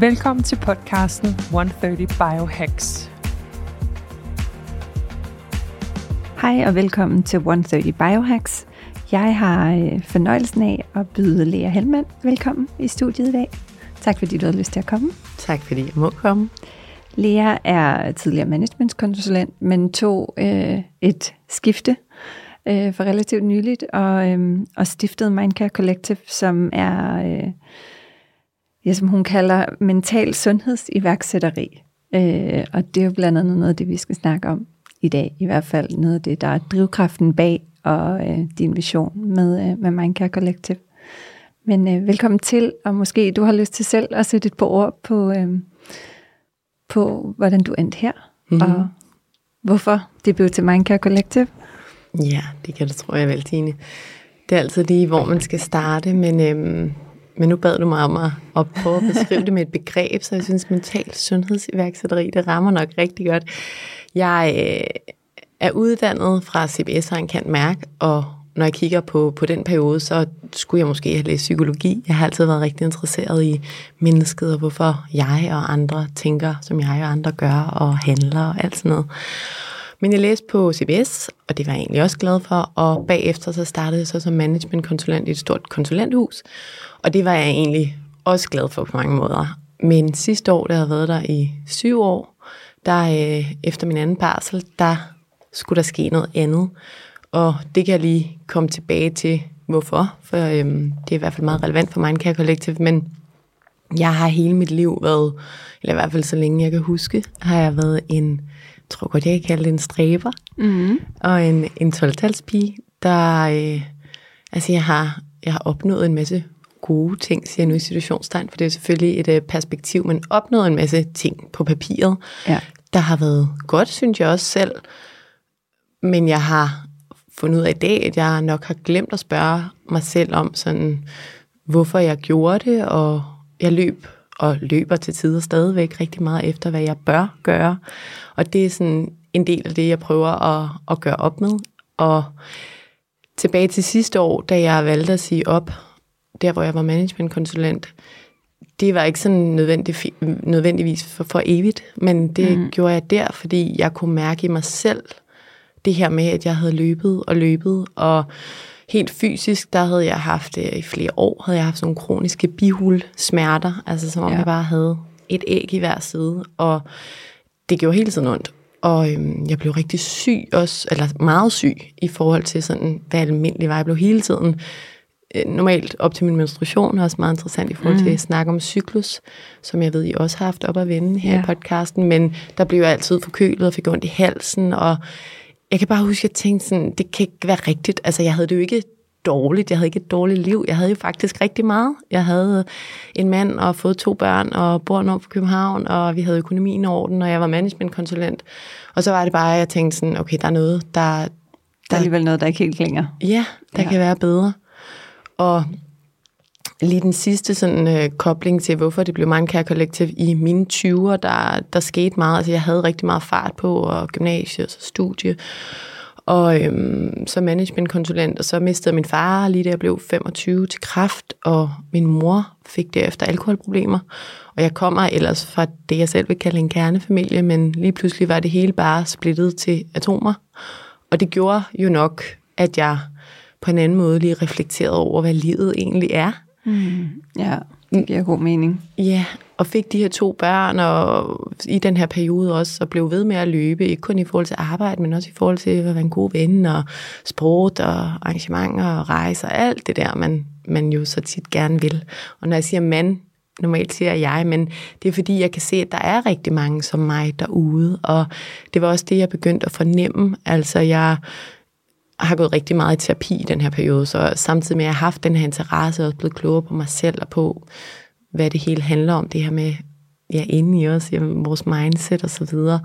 Velkommen til podcasten 130 Biohacks. Hej og velkommen til 130 Biohacks. Jeg har øh, fornøjelsen af at byde Lea Helmand velkommen i studiet i dag. Tak fordi du havde lyst til at komme. Tak fordi jeg må komme. Lea er tidligere managementkonsulent, men tog øh, et skifte øh, for relativt nyligt og, øh, og stiftede Mindcare Collective, som er, øh, ja, som hun kalder mental sundhedsiværksætteri. Øh, og det er jo blandt andet noget af det, vi skal snakke om i dag. I hvert fald noget af det, der er drivkraften bag og øh, din vision med, øh, med Mindcare Collective. Men øh, velkommen til, og måske du har lyst til selv at sætte et par ord på, øh, på hvordan du endte her, mm-hmm. og hvorfor det blev til Mindcare Collective. Ja, det kan du tro jeg vel, Tine. Det er altid lige, hvor man skal starte, men, øhm, men nu bad du mig om at, at prøve at beskrive det med et begreb, så jeg synes, mental sundhedsiværksætteri, det rammer nok rigtig godt. Jeg øh, er uddannet fra CBS og en kan mærke, og når jeg kigger på, på den periode, så skulle jeg måske have læst psykologi. Jeg har altid været rigtig interesseret i mennesket, og hvorfor jeg og andre tænker, som jeg og andre gør, og handler og alt sådan noget. Men jeg læste på CBS, og det var jeg egentlig også glad for, og bagefter så startede jeg så som managementkonsulent i et stort konsulenthus, og det var jeg egentlig også glad for på mange måder. Men sidste år, der havde været der i syv år, der øh, efter min anden barsel, der skulle der ske noget andet. Og det kan jeg lige komme tilbage til, hvorfor, for øhm, det er i hvert fald meget relevant for Mindcare Collective, men jeg har hele mit liv været, eller i hvert fald så længe jeg kan huske, har jeg været en, tror godt jeg kan kalde det en stræber, mm. og en, en 12 der, øh, altså jeg har, jeg har opnået en masse gode ting, siger jeg nu i situationstegn, for det er selvfølgelig et øh, perspektiv, men opnået en masse ting på papiret, ja. der har været godt, synes jeg også selv, men jeg har fundet ud af i dag, at jeg nok har glemt at spørge mig selv om sådan, hvorfor jeg gjorde det, og jeg løb og løber til tider stadigvæk rigtig meget efter, hvad jeg bør gøre. Og det er sådan en del af det, jeg prøver at, at gøre op med. Og tilbage til sidste år, da jeg valgte at sige op, der hvor jeg var managementkonsulent, det var ikke sådan nødvendig, nødvendigvis for, for evigt, men det mm. gjorde jeg der, fordi jeg kunne mærke i mig selv, det her med, at jeg havde løbet og løbet, og helt fysisk, der havde jeg haft, øh, i flere år, havde jeg haft sådan nogle kroniske bihulsmerter, altså som om ja. jeg bare havde et æg i hver side, og det gjorde hele tiden ondt. Og øhm, jeg blev rigtig syg også, eller meget syg i forhold til sådan, hvad almindelig var. Jeg blev hele tiden øh, normalt op til min menstruation, også meget interessant i forhold til mm. at snakke om cyklus, som jeg ved, I også har haft op at vende her ja. i podcasten, men der blev jeg altid forkølet og fik ondt i halsen, og jeg kan bare huske, at jeg tænkte sådan, det kan ikke være rigtigt. Altså, jeg havde det jo ikke dårligt. Jeg havde ikke et dårligt liv. Jeg havde jo faktisk rigtig meget. Jeg havde en mand og fået to børn og bor nord for København, og vi havde økonomien i orden, og jeg var managementkonsulent. Og så var det bare, at jeg tænkte sådan, okay, der er noget, der... Der, der er alligevel noget, der ikke helt klinger. Ja, der ja. kan være bedre. Og lige den sidste sådan, øh, kobling til, hvorfor det blev Mindcare Collective i mine 20'er, der, der skete meget. Altså, jeg havde rigtig meget fart på, og gymnasie og studie, og øhm, så managementkonsulent, og så mistede min far lige da jeg blev 25 til kraft, og min mor fik derefter alkoholproblemer. Og jeg kommer ellers fra det, jeg selv vil kalde en kernefamilie, men lige pludselig var det hele bare splittet til atomer. Og det gjorde jo nok, at jeg på en anden måde lige reflekterede over, hvad livet egentlig er. Mm, ja, det giver god mening. Ja, og fik de her to børn, og i den her periode også, og blev ved med at løbe, ikke kun i forhold til arbejde, men også i forhold til at være en god ven, og sport, og arrangementer, og rejser, alt det der, man, man jo så tit gerne vil. Og når jeg siger mand, normalt siger jeg, men det er fordi, jeg kan se, at der er rigtig mange som mig derude, og det var også det, jeg begyndte at fornemme. Altså, jeg har gået rigtig meget i terapi i den her periode, så samtidig med, at jeg har haft den her interesse, og også blevet klogere på mig selv og på, hvad det hele handler om, det her med, ja, inde i os, ja, vores mindset og så videre.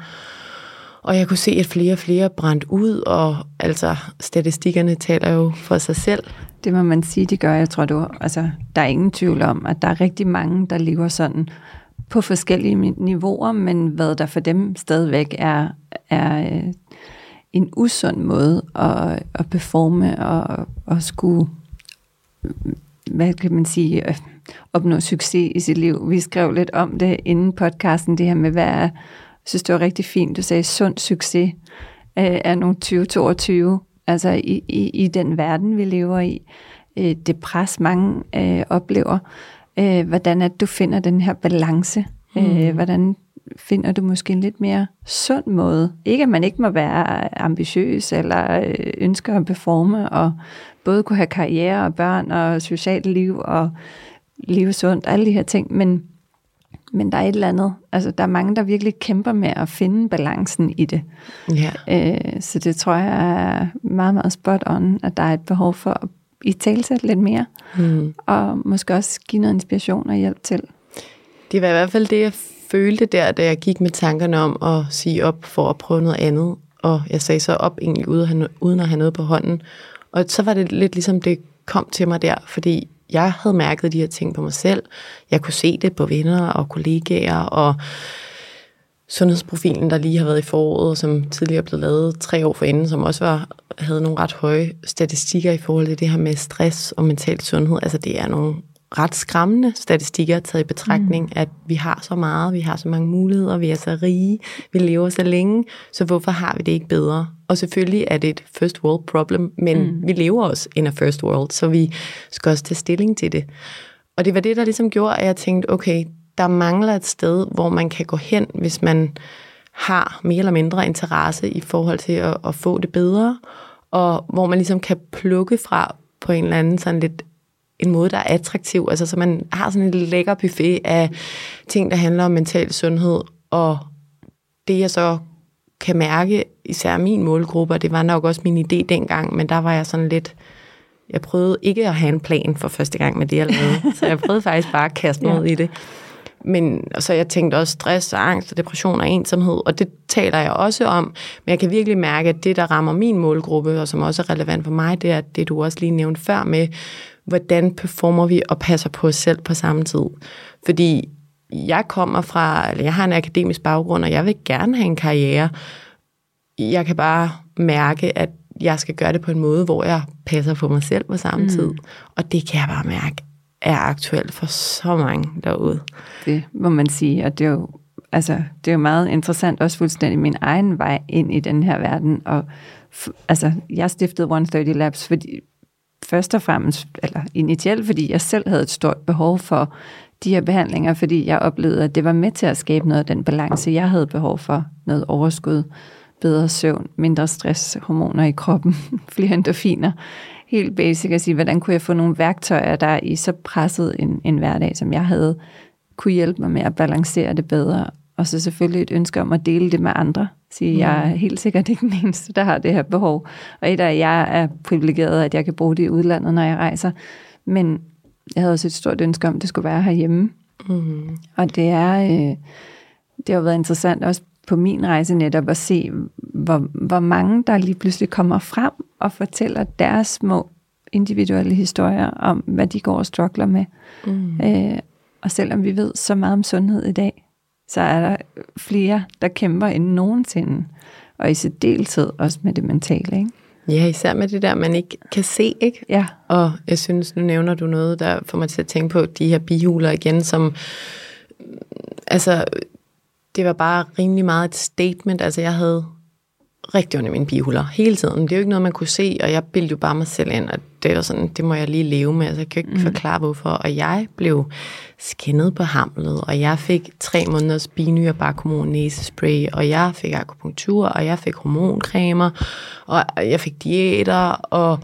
Og jeg kunne se, at flere og flere brændt ud, og altså statistikkerne taler jo for sig selv. Det må man sige, det gør. Jeg tror, du, altså, der er ingen tvivl om, at der er rigtig mange, der lever sådan på forskellige niveauer, men hvad der for dem stadigvæk er, er øh, en usund måde at, at performe og at skulle, hvad kan man sige, øh, opnå succes i sit liv. Vi skrev lidt om det inden podcasten, det her med, hvad er, jeg synes, det var rigtig fint, du sagde, sund succes øh, er nu 2022, altså i, i, i den verden, vi lever i. Det pres, mange øh, oplever, øh, hvordan at du finder den her balance, mm. øh, hvordan finder du måske en lidt mere sund måde. Ikke at man ikke må være ambitiøs eller øh, ønsker at performe og både kunne have karriere og børn og socialt liv og leve sundt, alle de her ting, men, men der er et eller andet, altså der er mange, der virkelig kæmper med at finde balancen i det. Ja. Øh, så det tror jeg er meget, meget spot on, at der er et behov for at i talsætte lidt mere, mm. og måske også give noget inspiration og hjælp til. Det var i hvert fald det, jeg følte der, da jeg gik med tankerne om at sige op for at prøve noget andet. Og jeg sagde så op egentlig uden at have noget på hånden. Og så var det lidt ligesom det kom til mig der, fordi jeg havde mærket de her ting på mig selv. Jeg kunne se det på venner og kollegaer og sundhedsprofilen, der lige har været i foråret, som tidligere blev lavet tre år forinden, som også var, havde nogle ret høje statistikker i forhold til det her med stress og mental sundhed. Altså det er nogle ret skræmmende statistikker taget i betragtning, mm. at vi har så meget, vi har så mange muligheder, vi er så rige, vi lever så længe, så hvorfor har vi det ikke bedre? Og selvfølgelig er det et first world problem, men mm. vi lever også in a first world, så vi skal også tage stilling til det. Og det var det, der ligesom gjorde, at jeg tænkte, okay, der mangler et sted, hvor man kan gå hen, hvis man har mere eller mindre interesse i forhold til at, at få det bedre, og hvor man ligesom kan plukke fra på en eller anden sådan lidt en måde, der er attraktiv. Altså, så man har sådan en lækker buffet af ting, der handler om mental sundhed, og det jeg så kan mærke, især min målgruppe, og det var nok også min idé dengang, men der var jeg sådan lidt, jeg prøvede ikke at have en plan for første gang med det, jeg lavede, så jeg prøvede faktisk bare at kaste mig ja. ud i det. Men og så jeg tænkte også stress og angst og depression og ensomhed, og det taler jeg også om. Men jeg kan virkelig mærke, at det, der rammer min målgruppe, og som også er relevant for mig, det er det, du også lige nævnte før med, hvordan performer vi og passer på os selv på samme tid. Fordi jeg kommer fra, eller jeg har en akademisk baggrund, og jeg vil gerne have en karriere. Jeg kan bare mærke, at jeg skal gøre det på en måde, hvor jeg passer på mig selv på samme mm. tid. Og det kan jeg bare mærke er aktuelt for så mange derude. Det må man sige, og det er jo, altså, det er jo meget interessant, også fuldstændig min egen vej ind i den her verden. Og altså, jeg stiftede 130 Labs, fordi, først og fremmest, eller initielt, fordi jeg selv havde et stort behov for de her behandlinger, fordi jeg oplevede, at det var med til at skabe noget af den balance, jeg havde behov for. Noget overskud, bedre søvn, mindre stress, hormoner i kroppen, flere endorfiner. Helt basic at sige, hvordan kunne jeg få nogle værktøjer, der i så presset en, en hverdag, som jeg havde, kunne hjælpe mig med at balancere det bedre. Og så selvfølgelig et ønske om at dele det med andre. Sige, mm. jeg er helt sikkert ikke den eneste, der har det her behov. Og et af jeg er privilegeret, at jeg kan bruge det i udlandet, når jeg rejser. Men jeg havde også et stort ønske om, at det skulle være herhjemme. Mm. Og det er, øh, det har været interessant også på min rejse netop at se, hvor, hvor mange der lige pludselig kommer frem og fortæller deres små individuelle historier om, hvad de går og struggler med. Mm. Øh, og selvom vi ved så meget om sundhed i dag, så er der flere, der kæmper end nogensinde. Og i særdeleshed også med det mentale, ikke? Ja, især med det der, man ikke kan se, ikke? Ja. Og jeg synes, nu nævner du noget, der får mig til at tænke på de her bihuler igen, som... Altså, det var bare rimelig meget et statement. Altså, jeg havde rigtig ondt i mine bihuler hele tiden. Det er jo ikke noget, man kunne se, og jeg bildte jo bare mig selv ind, at det var sådan, det må jeg lige leve med. Altså, jeg kan ikke mm. forklare, hvorfor. Og jeg blev skinnet på hamlet, og jeg fik tre måneders binyre barkomon næsespray, og jeg fik akupunktur, og jeg fik hormoncremer, og jeg fik diæter, og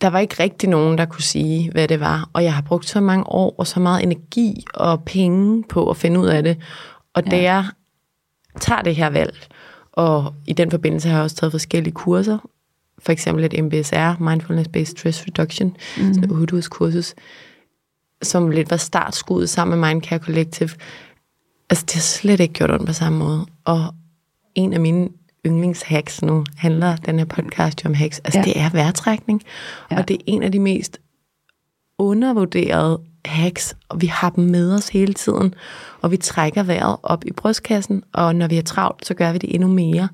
der var ikke rigtig nogen, der kunne sige, hvad det var. Og jeg har brugt så mange år og så meget energi og penge på at finde ud af det. Og ja. da jeg tager det her valg, og i den forbindelse har jeg også taget forskellige kurser, for eksempel et MBSR, Mindfulness Based Stress Reduction, mm. sådan et kursus, som lidt var startskuddet sammen med Mindcare Collective, altså det har slet ikke gjort ondt på samme måde. Og en af mine yndlingshacks nu handler den her podcast jo om hacks. Altså ja. det er vejrtrækning, ja. og det er en af de mest undervurderede hacks, og vi har dem med os hele tiden, og vi trækker vejret op i brystkassen, og når vi er travlt, så gør vi det endnu mere,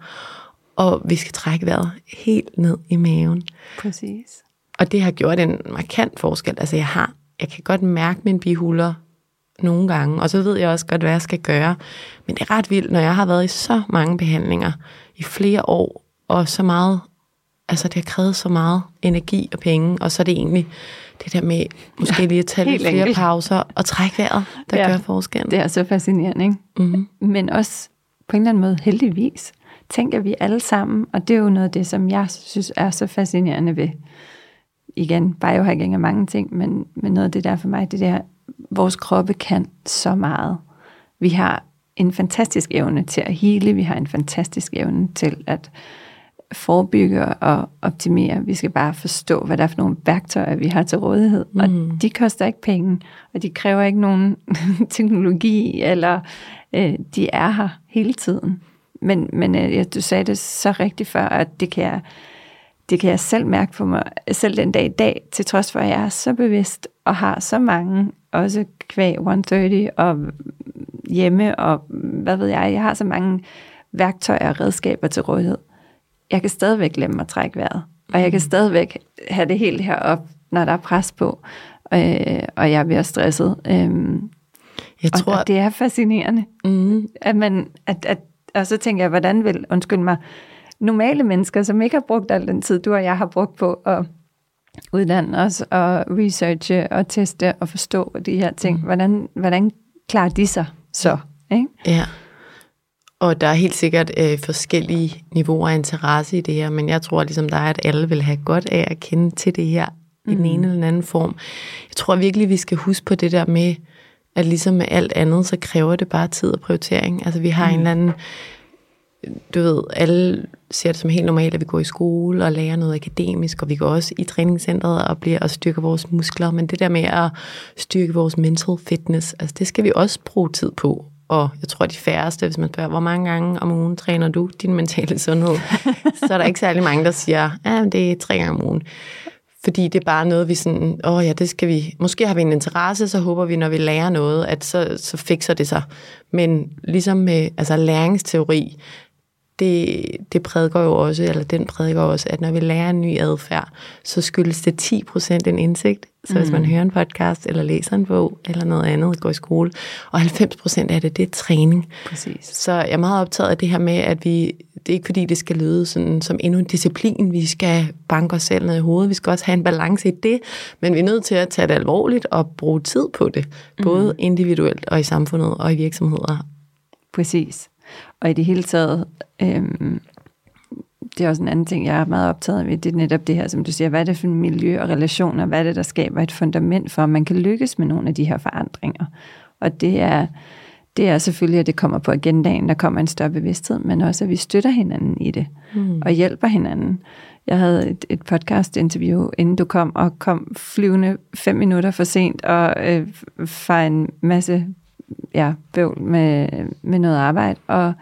og vi skal trække vejret helt ned i maven. Præcis. Og det har gjort en markant forskel. Altså jeg har, jeg kan godt mærke mine bihuler nogle gange, og så ved jeg også godt, hvad jeg skal gøre. Men det er ret vildt, når jeg har været i så mange behandlinger i flere år, og så meget, altså det har krævet så meget energi og penge, og så er det egentlig det der med måske lige at tage lidt flere enkelt. pauser og trække vejret, der ja, gør forskellen. Det er så fascinerende, ikke? Mm-hmm. Men også på en eller anden måde heldigvis, tænker vi alle sammen, og det er jo noget af det, som jeg synes er så fascinerende ved, igen, biohacking er mange ting, men, men noget af det der for mig, det der, vores kroppe kan så meget. Vi har en fantastisk evne til at hele, vi har en fantastisk evne til at forebygge og optimere. Vi skal bare forstå, hvad der er for nogle værktøjer, vi har til rådighed. Mm. Og de koster ikke penge, og de kræver ikke nogen teknologi, eller øh, de er her hele tiden. Men, men øh, du sagde det så rigtigt før, at det kan jeg, det kan jeg selv mærke på mig, selv den dag i dag, til trods for, at jeg er så bevidst og har så mange, også kvæg 130 og hjemme, og hvad ved jeg, jeg har så mange værktøjer og redskaber til rådighed. Jeg kan stadigvæk glemme at trække vejret, og jeg kan mm. stadigvæk have det helt herop, når der er pres på, øh, og jeg bliver stresset. Øh, jeg tror, og, og det er fascinerende, mm. at man, at, at, og så tænker jeg, hvordan vil, undskyld mig, normale mennesker, som ikke har brugt al den tid, du og jeg har brugt på at uddanne os og researche og teste og forstå de her ting, mm. hvordan, hvordan klarer de sig så? Ikke? Ja. Og der er helt sikkert øh, forskellige niveauer af interesse i det her, men jeg tror ligesom er, at alle vil have godt af at kende til det her mm. i den ene mm. eller den anden form. Jeg tror virkelig, vi skal huske på det der med, at ligesom med alt andet, så kræver det bare tid og prioritering. Altså vi har mm. en eller anden du ved, alle ser det som helt normalt, at vi går i skole og lærer noget akademisk, og vi går også i træningscentret og bliver og styrker vores muskler, men det der med at styrke vores mental fitness, altså det skal vi også bruge tid på. Og jeg tror, de færreste, hvis man spørger, hvor mange gange om ugen træner du din mentale sundhed, så er der ikke særlig mange, der siger, ja, det er tre gange om ugen. Fordi det er bare noget, vi sådan, åh ja, det skal vi, måske har vi en interesse, så håber vi, når vi lærer noget, at så, så fikser det sig. Men ligesom med altså læringsteori, det, det prædiker jo også, eller den prædiker også, at når vi lærer en ny adfærd, så skyldes det 10% en indsigt. Så mm. hvis man mm. hører en podcast, eller læser en bog, eller noget andet, går i skole, og 90% af det, det er træning. Præcis. Så jeg er meget optaget af det her med, at vi, det er ikke fordi, det skal lyde sådan, som endnu en disciplin, vi skal banke os selv ned i hovedet, vi skal også have en balance i det, men vi er nødt til at tage det alvorligt og bruge tid på det, både mm. individuelt og i samfundet og i virksomheder. Præcis. Og i det hele taget, øhm, det er også en anden ting, jeg er meget optaget af, det er netop det her, som du siger, hvad er det for miljø og relationer, hvad er det, der skaber et fundament for, at man kan lykkes med nogle af de her forandringer. Og det er, det er selvfølgelig, at det kommer på agendaen, der kommer en større bevidsthed, men også, at vi støtter hinanden i det, mm. og hjælper hinanden. Jeg havde et, et podcast-interview, inden du kom, og kom flyvende fem minutter for sent, og øh, fra en masse ja, bøvl med, med noget arbejde. Og,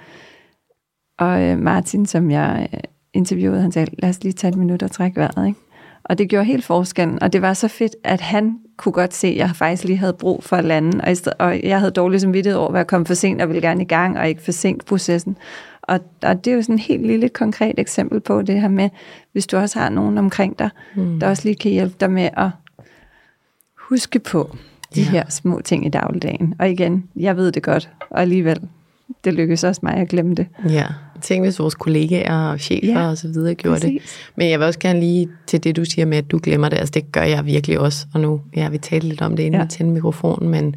og øh, Martin, som jeg øh, interviewede, han sagde, lad os lige tage et minut og trække vejret. Ikke? Og det gjorde helt forskellen, og det var så fedt, at han kunne godt se, at jeg faktisk lige havde brug for at lande, og, og jeg havde dårligt som vidtighed over, at jeg kom for sent og ville gerne i gang, og ikke forsinke processen. Og, og det er jo sådan et helt lille konkret eksempel på det her med, hvis du også har nogen omkring dig, mm. der også lige kan hjælpe dig med at huske på, de ja. her små ting i dagligdagen. Og igen, jeg ved det godt, og alligevel, det lykkes også mig at glemme det. Ja, tænk hvis vores kollegaer og chefer ja, og så videre gjorde præcis. det. Men jeg vil også gerne lige til det, du siger med, at du glemmer det. Altså det gør jeg virkelig også. Og nu, ja, vi talte lidt om det, inden ja. vi tændte mikrofonen, men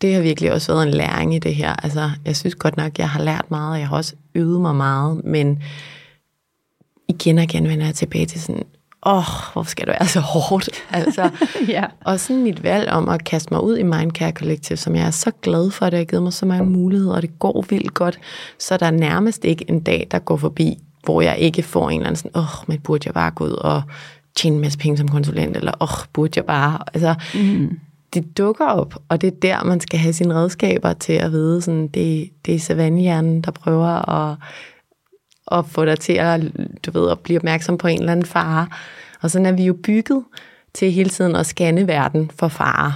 det har virkelig også været en læring i det her. Altså, jeg synes godt nok, jeg har lært meget, og jeg har også øvet mig meget, men igen og igen vender jeg tilbage til sådan, åh, oh, hvorfor skal du være så hårdt? Altså, ja. Og sådan mit valg om at kaste mig ud i Mindcare Collective, som jeg er så glad for, at det har givet mig så mange muligheder, og det går vildt godt, så der er nærmest ikke en dag, der går forbi, hvor jeg ikke får en eller anden sådan, åh, oh, men burde jeg bare gå ud og tjene en masse penge som konsulent, eller åh, oh, burde jeg bare, altså, mm. de dukker op, og det er der, man skal have sine redskaber til at vide, sådan, det, det er savannehjernen, der prøver at, at få dig til at, du ved, at blive opmærksom på en eller anden fare. Og sådan er vi jo bygget til hele tiden at scanne verden for fare.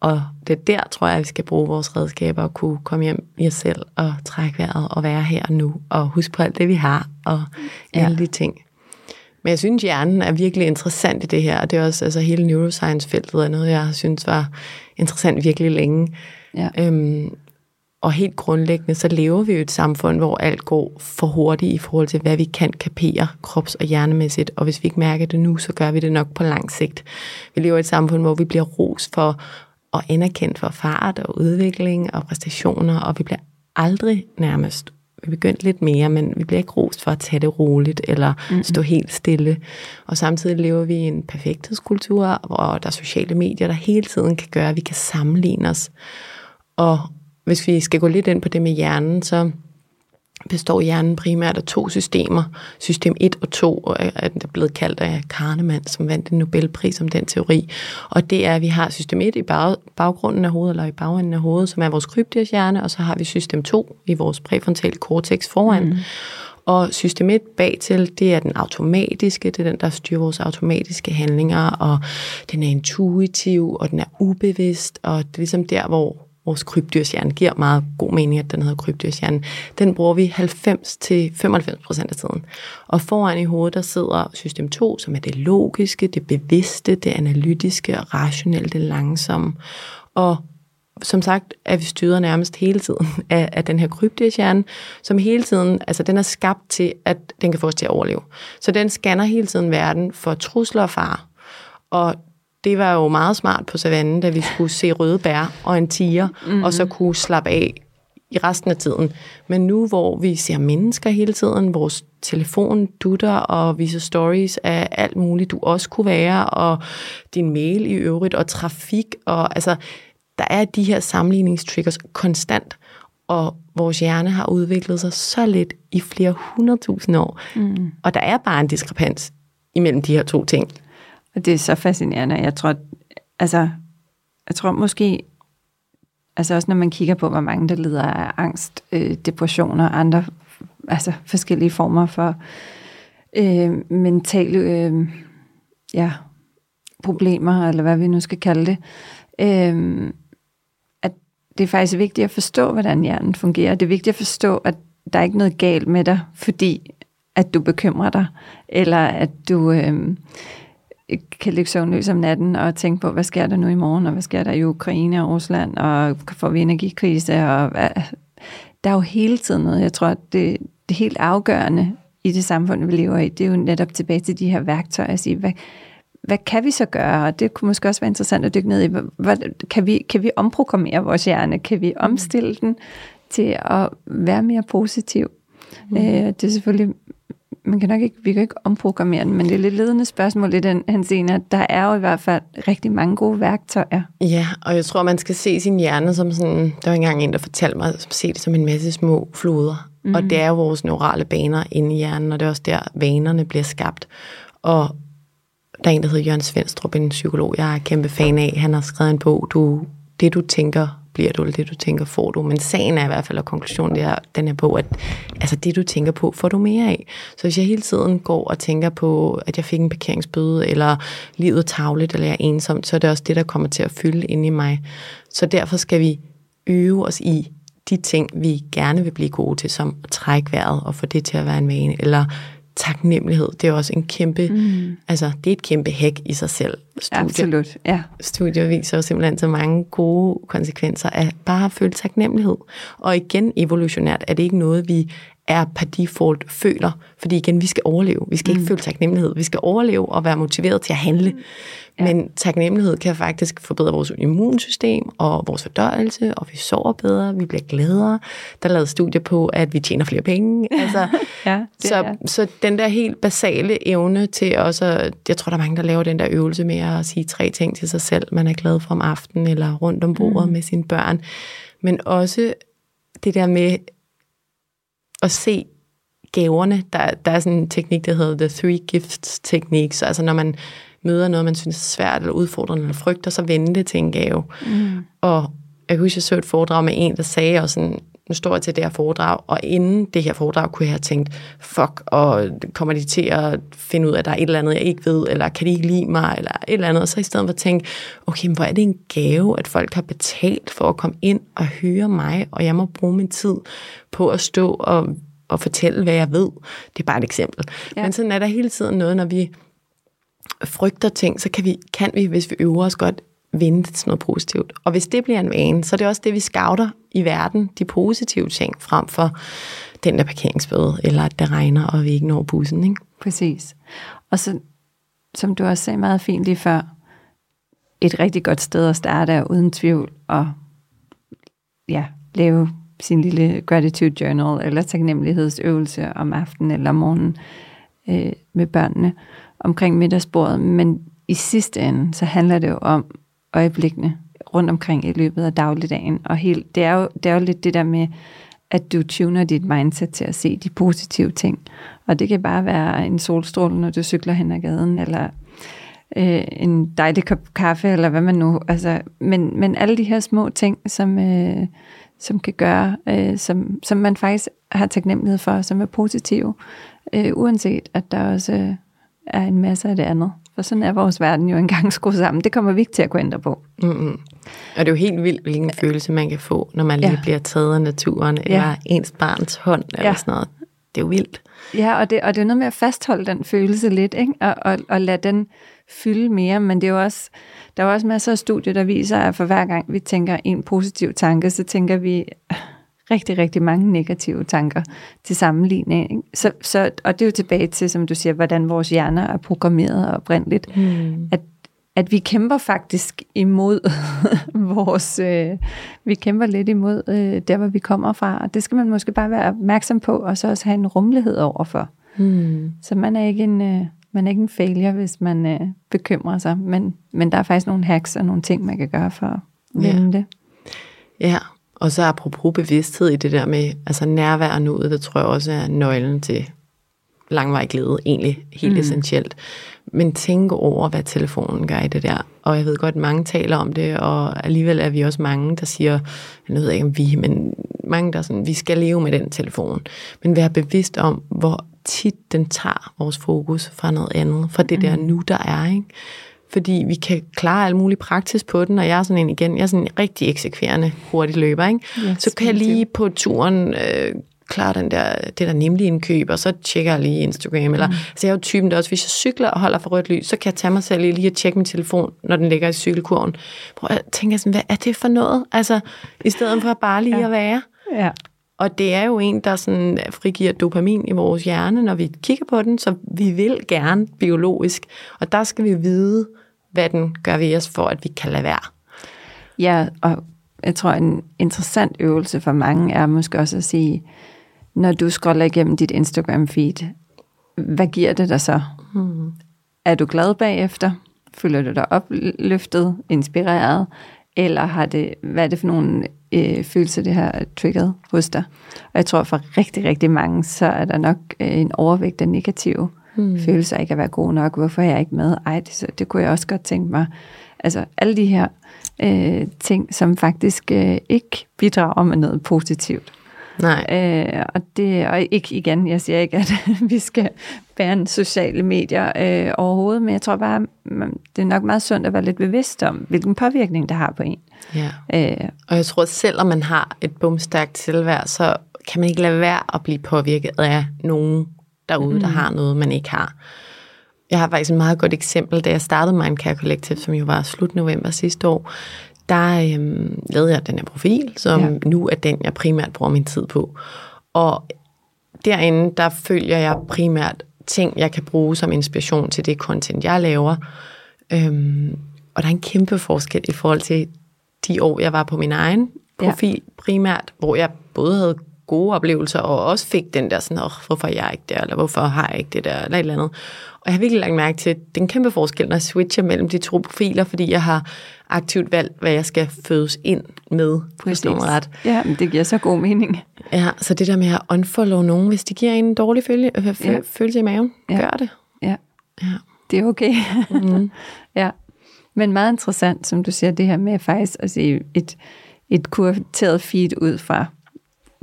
Og det er der, tror jeg, vi skal bruge vores redskaber og kunne komme hjem i os selv og trække vejret og være her og nu og huske på alt det, vi har og ja. alle de ting. Men jeg synes, hjernen er virkelig interessant i det her, og det er også altså, hele neuroscience-feltet er noget, jeg synes var interessant virkelig længe. Ja. Øhm, og helt grundlæggende, så lever vi jo et samfund, hvor alt går for hurtigt i forhold til, hvad vi kan kapere krops- og hjernemæssigt. Og hvis vi ikke mærker det nu, så gør vi det nok på lang sigt. Vi lever i et samfund, hvor vi bliver ros for og anerkendt for fart og udvikling og præstationer, og vi bliver aldrig nærmest vi begyndte lidt mere, men vi bliver ikke rost for at tage det roligt eller stå helt stille. Og samtidig lever vi i en perfekthedskultur, hvor der er sociale medier, der hele tiden kan gøre, at vi kan sammenligne os. Og hvis vi skal gå lidt ind på det med hjernen, så består hjernen primært af to systemer. System 1 og 2 er det blevet kaldt af Kahneman, som vandt en Nobelpris om den teori. Og det er, at vi har system 1 i bag, baggrunden af hovedet, eller i bagenden af hovedet, som er vores krybdyrshjerne, og så har vi system 2 i vores præfrontale cortex foran. Mm. Og system 1 bagtil, det er den automatiske, det er den, der styrer vores automatiske handlinger, og den er intuitiv, og den er ubevidst, og det er ligesom der, hvor vores krybdyrshjerne giver meget god mening, at den hedder krybdyrshjerne. Den bruger vi 90-95% af tiden. Og foran i hovedet, der sidder system 2, som er det logiske, det bevidste, det analytiske og rationelle, det langsomme. Og som sagt er vi styret nærmest hele tiden af, af den her krybdyrshjerne, som hele tiden, altså den er skabt til, at den kan få os til at overleve. Så den scanner hele tiden verden for trusler og far. Og det var jo meget smart på savannen, da vi skulle se røde bær og en tiger, mm-hmm. og så kunne slappe af i resten af tiden. Men nu, hvor vi ser mennesker hele tiden, vores telefon dutter og viser stories af alt muligt, du også kunne være, og din mail i øvrigt, og trafik, og altså, der er de her sammenligningstriggers konstant, og vores hjerne har udviklet sig så lidt i flere hundredtusind år, mm. og der er bare en diskrepans imellem de her to ting. Og det er så fascinerende. Jeg tror, altså, jeg tror måske, altså også når man kigger på, hvor mange der lider af angst, øh, depression og andre altså forskellige former for øh, mentale øh, ja, problemer, eller hvad vi nu skal kalde det, øh, at det er faktisk vigtigt at forstå, hvordan hjernen fungerer. Det er vigtigt at forstå, at der er ikke noget galt med dig, fordi at du bekymrer dig, eller at du... Øh, kan ligge søvnløs om natten og tænke på, hvad sker der nu i morgen, og hvad sker der i Ukraine og Rusland, og får vi energikrise, og hvad, der er jo hele tiden noget, jeg tror, det, det helt afgørende i det samfund, vi lever i, det er jo netop tilbage til de her værktøjer, at sige, hvad, hvad kan vi så gøre? Og det kunne måske også være interessant at dykke ned i. Hvad, kan, vi, kan vi omprogrammere vores hjerne? Kan vi omstille den til at være mere positiv? Mm. Øh, det er selvfølgelig man kan nok ikke, vi kan ikke omprogrammere den, men det er lidt ledende spørgsmål i den henseende, der er jo i hvert fald rigtig mange gode værktøjer. Ja, og jeg tror, man skal se sin hjerne som sådan, der var engang en, der fortalte mig, at se det som en masse små floder. Mm. Og det er jo vores neurale baner inde i hjernen, og det er også der, vanerne bliver skabt. Og der er en, der hedder Jørgen Svendstrup, en psykolog, jeg er kæmpe fan af. Han har skrevet en bog, du, det du tænker bliver du, eller det du tænker, får du. Men sagen er i hvert fald, og konklusionen er, den er på, at altså, det du tænker på, får du mere af. Så hvis jeg hele tiden går og tænker på, at jeg fik en parkeringsbøde, eller livet er tavligt, eller jeg er ensom, så er det også det, der kommer til at fylde ind i mig. Så derfor skal vi øve os i de ting, vi gerne vil blive gode til, som at trække vejret og få det til at være en vane, eller taknemmelighed, det er også en kæmpe, mm. altså det er et kæmpe hæk i sig selv. Studier, Absolut, ja. Studier viser jo simpelthen så mange gode konsekvenser af bare at føle taknemmelighed. Og igen, evolutionært er det ikke noget, vi er per default føler. Fordi igen, vi skal overleve. Vi skal mm. ikke føle taknemmelighed. Vi skal overleve og være motiveret til at handle. Mm. Ja. Men taknemmelighed kan faktisk forbedre vores immunsystem og vores fordøjelse, og vi sover bedre, vi bliver gladere. Der er lavet studier på, at vi tjener flere penge. Altså, ja, det, så, ja. så den der helt basale evne til også, jeg tror, der er mange, der laver den der øvelse med at sige tre ting til sig selv, man er glad for om aftenen, eller rundt om bordet mm. med sine børn. Men også det der med at se gaverne. Der, der er sådan en teknik, der hedder The Three Gifts Technique. Så altså når man møder noget, man synes er svært eller udfordrende eller frygter, så vende det til en gave. Mm. Og jeg kan huske, jeg så et foredrag med en, der sagde også sådan, nu står jeg til det her foredrag, og inden det her foredrag kunne jeg have tænkt, fuck, og kommer de til at finde ud af, at der er et eller andet, jeg ikke ved, eller kan de ikke lide mig, eller et eller andet, og så i stedet for at tænke, okay, hvor er det en gave, at folk har betalt for at komme ind og høre mig, og jeg må bruge min tid på at stå og, og fortælle, hvad jeg ved. Det er bare et eksempel. Ja. Men sådan er der hele tiden noget, når vi frygter ting, så kan vi, kan vi, hvis vi øver os godt, vende det til noget positivt. Og hvis det bliver en vane, så er det også det, vi scouter i verden, de positive ting, frem for den der parkeringsbøde, eller at det regner, og vi ikke når bussen. Ikke? Præcis. Og så, som du også sagde meget fint lige før, et rigtig godt sted at starte er uden tvivl at ja, lave sin lille gratitude journal eller taknemmelighedsøvelse om aftenen eller om morgenen øh, med børnene omkring middagsbordet. Men i sidste ende, så handler det jo om øjeblikkene rundt omkring i løbet af dagligdagen. Og helt, det, er jo, det er jo lidt det der med, at du tuner dit mindset til at se de positive ting. Og det kan bare være en solstråle, når du cykler hen ad gaden, eller øh, en dejlig kop kaffe, eller hvad man nu... Altså, men, men alle de her små ting, som, øh, som kan gøre, øh, som, som man faktisk har taknemmelighed for, som er positive, øh, uanset at der også øh, er en masse af det andet. For sådan er vores verden jo engang skruet sammen. Det kommer vi ikke til at kunne ændre på. Mm-hmm. Og det er jo helt vildt, hvilken følelse man kan få, når man lige ja. bliver taget af naturen, ja. eller ens barns hånd, eller ja. sådan noget. Det er jo vildt. Ja, og det, og det er noget med at fastholde den følelse lidt, ikke? Og, og, og lade den fylde mere, men det er jo også, der er også masser af studier, der viser, at for hver gang vi tænker en positiv tanke, så tænker vi rigtig, rigtig mange negative tanker til sammenligning. Så, så, og det er jo tilbage til, som du siger, hvordan vores hjerner er programmeret oprindeligt. Mm. At, at vi kæmper faktisk imod vores... Øh, vi kæmper lidt imod øh, der, hvor vi kommer fra. Og det skal man måske bare være opmærksom på, og så også have en rummelighed overfor. Mm. Så man er ikke en... Øh, man er ikke en failure, hvis man øh, bekymrer sig, men, men der er faktisk nogle hacks og nogle ting, man kan gøre for at vende ja. det. Ja, og så apropos bevidsthed i det der med altså nærvær og nuet, det tror jeg også er nøglen til langvarig glæde, egentlig helt mm. essentielt. Men tænk over, hvad telefonen gør i det der. Og jeg ved godt, at mange taler om det, og alligevel er vi også mange, der siger, jeg ved ikke om vi, men mange, der er sådan, vi skal leve med den telefon. Men vær bevidst om, hvor tit den tager vores fokus fra noget andet, fra det mm. der nu, der er. Ikke? Fordi vi kan klare alt muligt praktisk på den, og jeg er sådan en igen, jeg er sådan en rigtig eksekverende hurtig løber, ikke? Ja, så kan jeg lige på turen øh, klare den der, det der nemlig indkøb, og så tjekker jeg lige Instagram, eller, mm. så jeg er jo typen, der også, hvis jeg cykler og holder for rødt lys, så kan jeg tage mig selv lige at tjekke min telefon, når den ligger i cykelkurven. Prøv at tænke sådan, hvad er det for noget? Altså, i stedet for bare lige ja. at være. Ja. Og det er jo en, der sådan frigiver dopamin i vores hjerne, når vi kigger på den, så vi vil gerne biologisk. Og der skal vi vide, hvad den gør ved os, for at vi kan lade være. Ja, og jeg tror, en interessant øvelse for mange er måske også at sige, når du scroller igennem dit Instagram-feed, hvad giver det dig så? Hmm. Er du glad bagefter? Føler du dig opløftet, inspireret? Eller har det, hvad er det for nogle øh, følelser, det har trigget hos dig? Og jeg tror, for rigtig, rigtig mange, så er der nok øh, en overvægt af negative hmm. følelser ikke at være god nok. Hvorfor er jeg ikke med? Ej, det, det kunne jeg også godt tænke mig. Altså alle de her øh, ting, som faktisk øh, ikke bidrager med noget positivt. Nej. Øh, og det og ikke igen, jeg siger ikke, at vi skal bære sociale medier øh, overhovedet, men jeg tror bare, det er nok meget sundt at være lidt bevidst om, hvilken påvirkning det har på en. Ja. Øh, og jeg tror, at selvom man har et bumstærkt selvværd, så kan man ikke lade være at blive påvirket af nogen derude, mm. der har noget, man ikke har. Jeg har faktisk et meget godt eksempel, da jeg startede Mindcare Collective, som jo var slut november sidste år, der øhm, lavede jeg den her profil, som ja. nu er den, jeg primært bruger min tid på. Og derinde, der følger jeg primært ting, jeg kan bruge som inspiration til det content, jeg laver. Øhm, og der er en kæmpe forskel i forhold til de år, jeg var på min egen profil ja. primært, hvor jeg både havde gode oplevelser, og også fik den der sådan, oh, hvorfor er jeg ikke der, eller hvorfor har jeg ikke det der, eller et eller andet. Og jeg har virkelig lagt mærke til, at det er en kæmpe forskel, når jeg switcher mellem de to profiler, fordi jeg har aktivt valgt, hvad jeg skal fødes ind med. Præcis. Ret. Ja, men det giver så god mening. Ja, så det der med at unfollow nogen, hvis de giver en dårlig følge, øh, ja. følelse i maven, ja. gør det. Ja. ja. det er okay. Mm. ja. Men meget interessant, som du siger, det her med faktisk at se et, et kurateret feed ud fra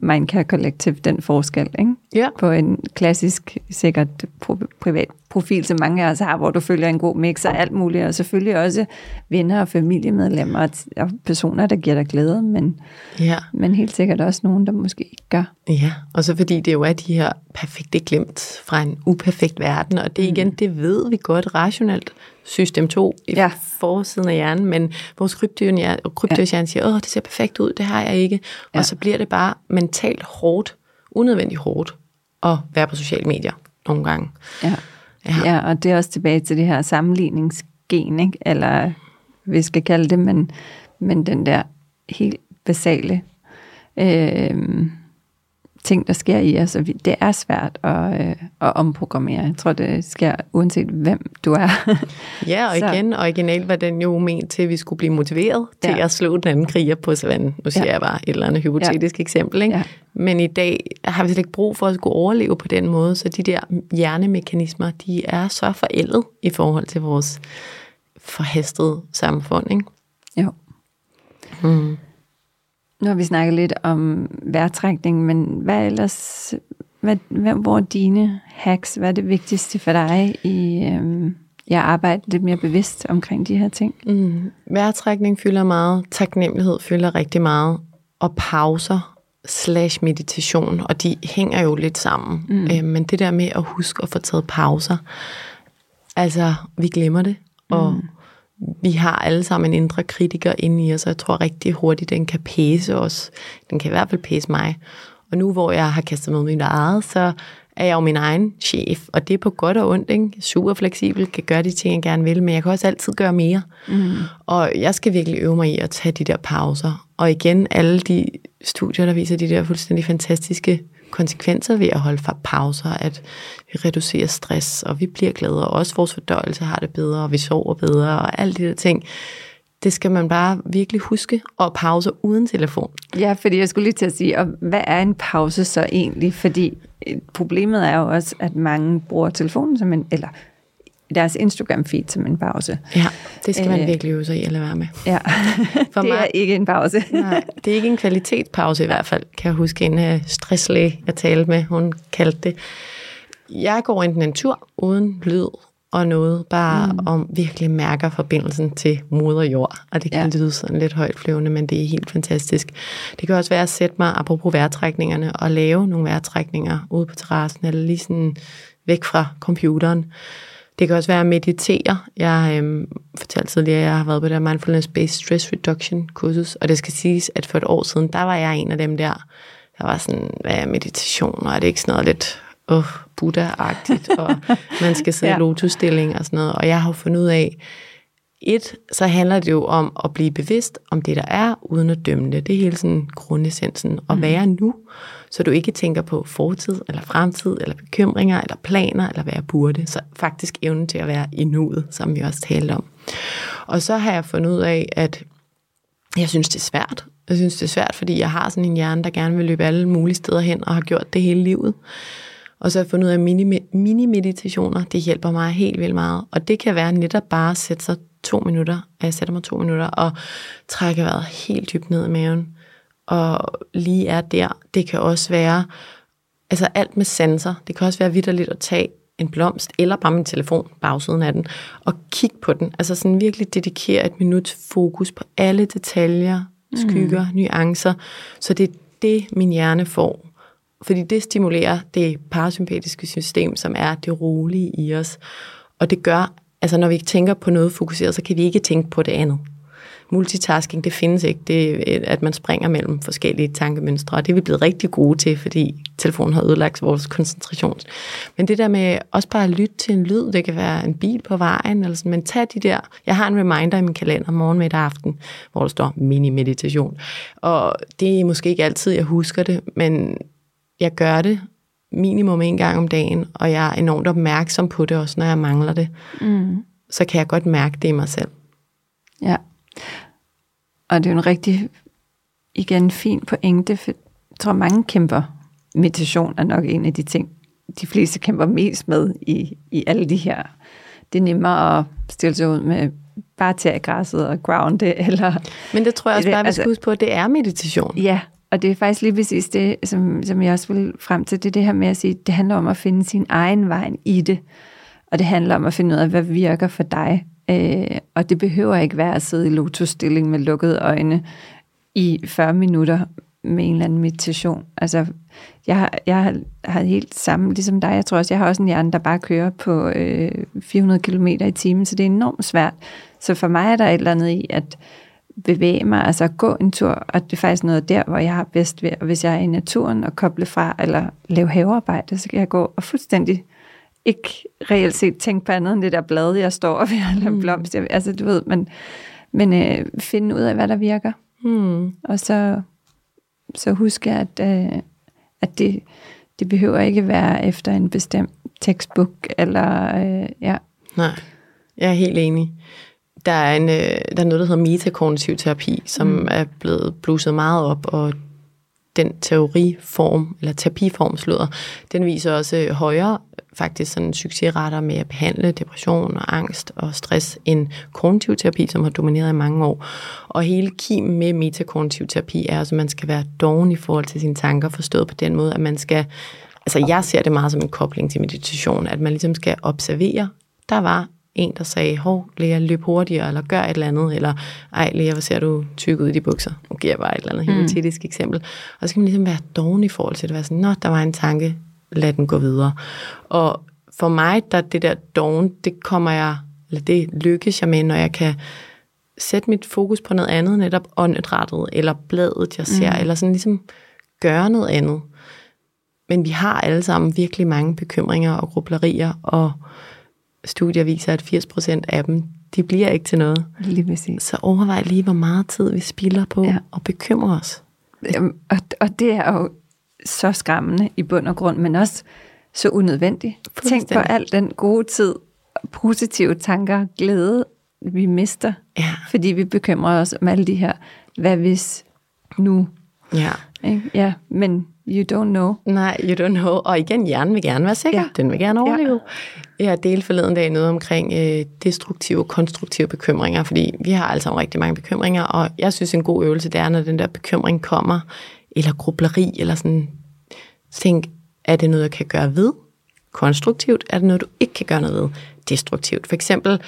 Mindcare Collective, den forskel, ikke? Ja. På en klassisk, sikkert pro- privat profil, som mange af os har, hvor du følger en god mix og alt muligt, og selvfølgelig også venner og familiemedlemmer og, og personer, der giver dig glæde, men, Ja. men helt sikkert også nogen, der måske ikke gør. Ja, og så fordi det jo er de her perfekte glemt fra en uperfekt verden, og det igen, det ved vi godt rationelt, system 2 i Ja. ja. forsiden af hjernen, men vores kryptohjerne siger, åh, det ser perfekt ud, det har jeg ikke, Ja. og så bliver det bare mentalt hårdt, unødvendigt hårdt, at være på sociale medier nogle gange. Ja. Ja. ja, og det er også tilbage til det her sammenligningsgen, ikke? eller vi skal kalde det, men, men den der helt basale øh, ting, der sker i os, og vi- det er svært at, øh, at omprogrammere. Jeg tror, det sker uanset hvem du er. Ja, og igen, originalt var den jo ment til, at vi skulle blive motiveret til Ja. at slå den anden kriger på savannen. Nu siger Ja. jeg bare et eller andet hypotetisk eksempel. Ikke? Ja. Men i dag har vi slet ikke brug for at skulle overleve på den måde, så de der hjernemekanismer, de er så forældet i forhold til vores forhastede samfund. Ikke? jo. Mm. Nu har vi snakket lidt om vejrtrækning, men hvad ellers, hvad, hvad, hvor er dine hacks, hvad er det vigtigste for dig i øhm, jeg arbejder lidt mere bevidst omkring de her ting? Mm. Vejrtrækning fylder meget, taknemmelighed fylder rigtig meget, og pauser slash meditation, og de hænger jo lidt sammen. Mm. Øh, men det der med at huske at få taget pauser, altså vi glemmer det, og mm. Vi har alle sammen en indre kritiker inde i os, og jeg tror rigtig hurtigt, den kan pæse os. Den kan i hvert fald pæse mig. Og nu hvor jeg har kastet i mit eget, så er jeg jo min egen chef, og det er på godt og ondt, ikke? Super fleksibel, kan gøre de ting, jeg gerne vil, men jeg kan også altid gøre mere. Mm. Og jeg skal virkelig øve mig i at tage de der pauser. Og igen, alle de studier, der viser de der fuldstændig fantastiske konsekvenser ved at holde for pauser, at vi reducerer stress, og vi bliver gladere, og også vores fordøjelse har det bedre, og vi sover bedre, og alle de der ting. Det skal man bare virkelig huske, og pause uden telefon. Ja, fordi jeg skulle lige til at sige, og hvad er en pause så egentlig? Fordi øh, problemet er jo også, at mange bruger telefonen som en, eller deres Instagram-feed som en pause. Ja, det skal man Øh. virkelig øve sig i at lade være med. Ja, For det er mig- ikke en pause. Nej, det er ikke en kvalitetspause i hvert fald, kan jeg huske en uh, stresslæge, jeg talte med, hun kaldte det. Jeg går enten en tur uden lyd og noget, bare mm. om virkelig mærker forbindelsen til moder jord. Og det kan Ja. lyde sådan lidt højtflyvende, men det er helt fantastisk. Det kan også være at sætte mig, apropos vejrtrækningerne, og lave nogle vejrtrækninger ude på terrassen, eller lige sådan væk fra computeren. Det kan også være at meditere. Jeg øhm, fortalte tidligere, at jeg har været på det Mindfulness-Based Stress Reduction kursus, og det skal siges, at for et år siden, der var jeg en af dem der, der var sådan, hvad er meditation, og er det ikke sådan noget lidt uh, Buddha-agtigt, og man skal sidde Ja. i lotusstilling og sådan noget. Og jeg har jo fundet ud af, et, så handler det jo om at blive bevidst om det, der er, uden at dømme det. Det er hele sådan grundessensen. At være nu, så du ikke tænker på fortid, eller fremtid, eller bekymringer, eller planer, eller hvad jeg burde. Så faktisk evnen til at være i nuet, som vi også talte om. Og så har jeg fundet ud af, at jeg synes, det er svært. Jeg synes, det er svært, fordi jeg har sådan en hjerne, der gerne vil løbe alle mulige steder hen, og har gjort det hele livet. Og så har jeg fundet ud af, at mini- mini-meditationer, det hjælper mig helt vildt meget. Og det kan være netop bare at sætte sig to minutter, at jeg sætter mig to minutter, og trækker vejret helt dybt ned i maven. Og lige er der. Det kan også være, altså alt med sanser. Det kan også være vidderligt at tage en blomst, eller bare min telefon, bagsiden af den, og kigge på den. Altså sådan virkelig dedikere et minuts fokus på alle detaljer, skygger, mm. nuancer. Så det er det, min hjerne får. Fordi det stimulerer det parasympatiske system, som er det rolige i os. Og det gør, altså når vi tænker på noget fokuseret, så kan vi ikke tænke på det andet. Multitasking, det findes ikke. Det er, at man springer mellem forskellige tankemønstre, og det er vi blevet rigtig gode til, fordi telefonen har ødelagt vores koncentration. Men det der med også bare at lytte til en lyd, det kan være en bil på vejen, eller sådan, men tag de der, jeg har en reminder i min kalender, morgen, middag, aften, hvor der står mini-meditation. Og det er måske ikke altid, jeg husker det, men jeg gør det minimum en gang om dagen, og jeg er enormt opmærksom på det også, når jeg mangler det. Mm. Så kan jeg godt mærke det i mig selv. Ja. Og det er jo en rigtig, igen, fin pointe, for jeg tror, mange kæmper. Meditation er nok en af de ting, de fleste kæmper mest med i, i alle de her det er nemmere at stille sig ud med bare tage græsset og grounde, eller... Men det tror jeg også bare, vi altså- skal huske på, at det er meditation. Ja, og det er faktisk lige præcis det, som, som jeg også vil frem til, det er det her med at sige, det handler om at finde sin egen vej i det, og det handler om at finde ud af, hvad virker for dig. Øh, og det behøver ikke være at sidde i lotusstilling med lukkede øjne i 40 minutter med en eller anden meditation. Altså, jeg har, jeg har, har helt samme, ligesom dig, jeg tror også, jeg har også en hjerne, der bare kører på øh, 400 km i timen, så det er enormt svært. Så for mig er der et eller andet i, at bevæge mig, altså at gå en tur, og det er faktisk noget der, hvor jeg har bedst ved, og hvis jeg er i naturen og koble fra, eller lave havearbejde, så kan jeg gå og fuldstændig ikke reelt set tænke på andet end det der blad, jeg står og ved at lave blomst. Jeg- Altså, du ved, men, men øh, finde ud af, hvad der virker. Hmm. Og så, så huske, at, øh, at det, det behøver ikke være efter en bestemt textbook, eller øh, ja. Nej, jeg er helt enig. Der er, en, øh, der er noget, der hedder metakognitiv terapi, som mm. er blevet bluset meget op, og den teoriform, eller terapiform slutter, den viser også øh, højere faktisk sådan succesretter med at behandle depression og angst og stress end kognitiv terapi, som har domineret i mange år. Og hele kimen med metakognitiv terapi er, også, at man skal være doven i forhold til sine tanker, forstået på den måde, at man skal, altså jeg ser det meget som en kobling til meditation, at man ligesom skal observere, der var en, der sagde, hov, Lea, løb hurtigere, eller gør et eller andet, eller ej, Lea, hvor ser du tyk ud i de bukser? Nu giver jeg bare et eller andet hypotetisk eksempel. Og så skal man ligesom være doven i forhold til det, være sådan, nå, der var en tanke, lad den gå videre. Og for mig, der det der doven, det kommer jeg, eller det lykkes jeg med, når jeg kan sætte mit fokus på noget andet, netop åndedrættet, eller bladet, jeg ser, mm. eller sådan ligesom gøre noget andet. Men vi har alle sammen virkelig mange bekymringer og grublerier, og studier viser, at 80% af dem, de bliver ikke til noget. Lige præcis. Så overvej lige, hvor meget tid vi spilder på Ja. ja. at bekymre os. Jamen, Og, og det er jo så skræmmende i bund og grund, men også så unødvendigt. Tænk på al den gode tid, positive tanker, glæde, vi mister, Ja. fordi vi bekymrer os om alle de her, hvad hvis nu? Ja. Ikke? Ja, men you don't know. Nej, you don't know. Og igen, hjernen vil gerne være sikker. Ja. Den vil gerne overleve. Ja. Jeg delte forleden dag noget omkring øh, destruktive og konstruktive bekymringer, fordi vi har altså rigtig mange bekymringer, og jeg synes, en god øvelse, det er, når den der bekymring kommer, eller grubleri, eller sådan, tænk, er det noget, jeg kan gøre ved? Konstruktivt? Er det noget, du ikke kan gøre noget ved? Destruktivt. For eksempel,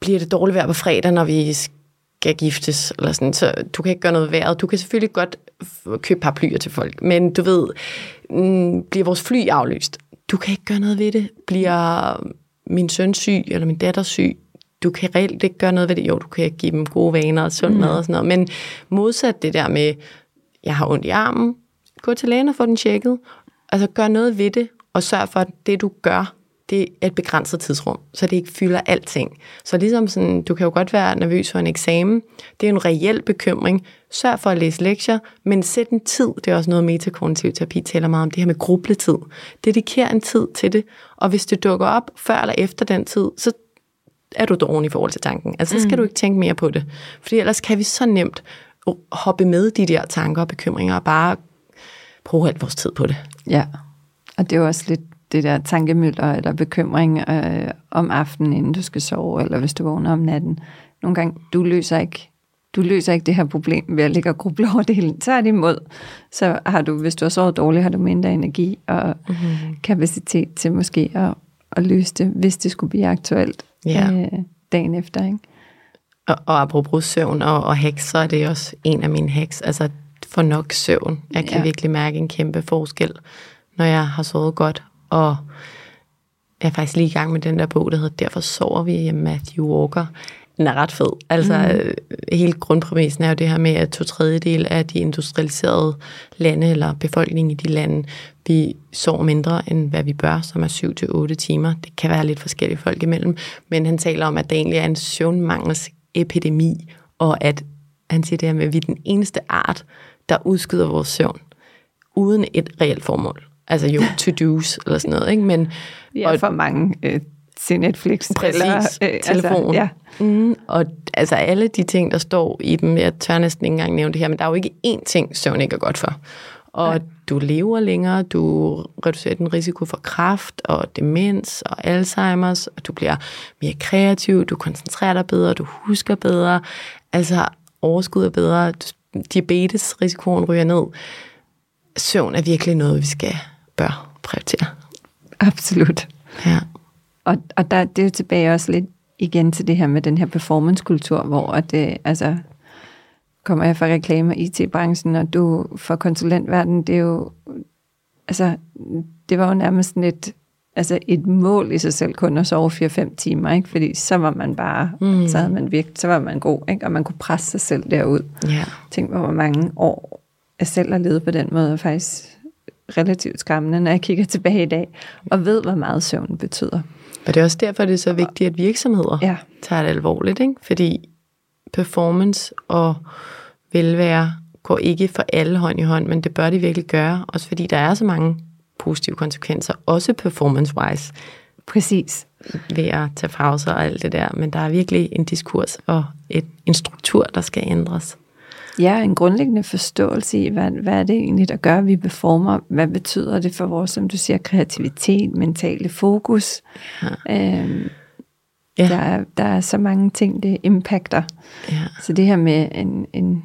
bliver det dårligt vejr på fredag, når vi skal giftes, eller sådan, så du kan ikke gøre noget ved vejret. Du kan selvfølgelig godt købe paraplyer til folk, men du ved, mm, bliver vores fly aflyst? Du kan ikke gøre noget ved det. Bliver min søn syg, eller min datter syg? Du kan reelt ikke gøre noget ved det. Jo, du kan give dem gode vaner og sund mad og sådan noget. Men modsat det der med, jeg har ondt i armen, gå til lægen og få den tjekket. Altså gør noget ved det, og sørg for, at det du gør, det er et begrænset tidsrum, så det ikke fylder alting. Så ligesom sådan, du kan jo godt være nervøs for en eksamen, det er en reel bekymring. Sørg for at læse lektier, men sæt en tid, det er også noget metakognitiv terapi taler meget om, det her med grubletid. Dediker en tid til det, og hvis det dukker op før eller efter den tid, så er du doven i forhold til tanken. Altså, så skal mm. du ikke tænke mere på det. Fordi ellers kan vi så nemt hoppe med de der tanker og bekymringer og bare bruge alt vores tid på det. Ja, og det er jo også lidt det der tankemøller eller bekymring øh, om aftenen, inden du skal sove, eller hvis du vågner om natten. Nogle gange, du løser ikke du løser ikke det her problem ved at ligge og gruble over det hele. Så er det imod. Så har du, hvis du har sovet dårligt, har du mindre energi og mm-hmm. kapacitet til måske at, at løse det, hvis det skulle blive aktuelt Ja. øh, dagen efter. Ikke? Og, og apropos søvn og, og hacks, så er det også en af mine hacks. Altså for nok søvn. Jeg kan ja. virkelig mærke en kæmpe forskel, når jeg har sovet godt. Og jeg er faktisk lige i gang med den der bog, der hedder Derfor sover vi af Matthew Walker. Den er ret fed. Altså mm. hele grundpræmissen er jo det her med, at to tredjedel af de industrialiserede lande, eller befolkningen i de lande, vi sover mindre, end hvad vi bør, som er 7-8 timer. Det kan være lidt forskellige folk imellem, men han taler om, at der egentlig er en søvnmangelsepidemi, og at han siger det her med, at vi er den eneste art, der udskyder vores søvn, uden et reelt formål. Altså jo, to-dos eller sådan noget, ikke? Men, Vi er for mange øh, til Netflix. Præcis. Eller, øh, Telefon. Altså, ja. Mm, og altså alle de ting, der står i dem, jeg tør næsten ikke engang nævne det her, men der er jo ikke én ting, søvn ikke er godt for. Og ja. du lever længere, du reducerer din risiko for kræft og demens og Alzheimer's, og du bliver mere kreativ, du koncentrerer dig bedre, du husker bedre, altså overskud er bedre, diabetesrisikoen ryger ned. Søvn er virkelig noget, vi skal bør prioritere. Absolut. Ja. Og, og der, det er jo tilbage også lidt igen til det her med den her performancekultur, hvor det, altså, kommer jeg fra reklame- og IT-branchen, og du fra konsulentverdenen, det er jo, altså, det var jo nærmest et, altså et mål i sig selv kun at sove 4-5 timer, ikke? fordi så var man bare, mm. så havde man virket, så var man god, ikke? og man kunne presse sig selv derud. Ja. Tænk på, hvor mange år jeg selv har levet på den måde, og faktisk relativt skræmmende, når jeg kigger tilbage i dag, og ved, hvor meget søvn betyder. Og det er også derfor, det er så vigtigt, at virksomheder Ja. tager det alvorligt, ikke? fordi performance og velvære går ikke for alle hånd i hånd, men det bør de virkelig gøre, også fordi der er så mange positive konsekvenser, også performance-wise, Præcis. ved at tage pauser og alt det der, men der er virkelig en diskurs og et, en struktur, der skal ændres. Ja, en grundlæggende forståelse i, hvad, hvad er det egentlig, der gør, at vi performer? Hvad betyder det for vores, som du siger, kreativitet, mentale fokus? Ja. Øhm, Ja. der, er, der er så mange ting, det impacter. Ja. Så det her med en, en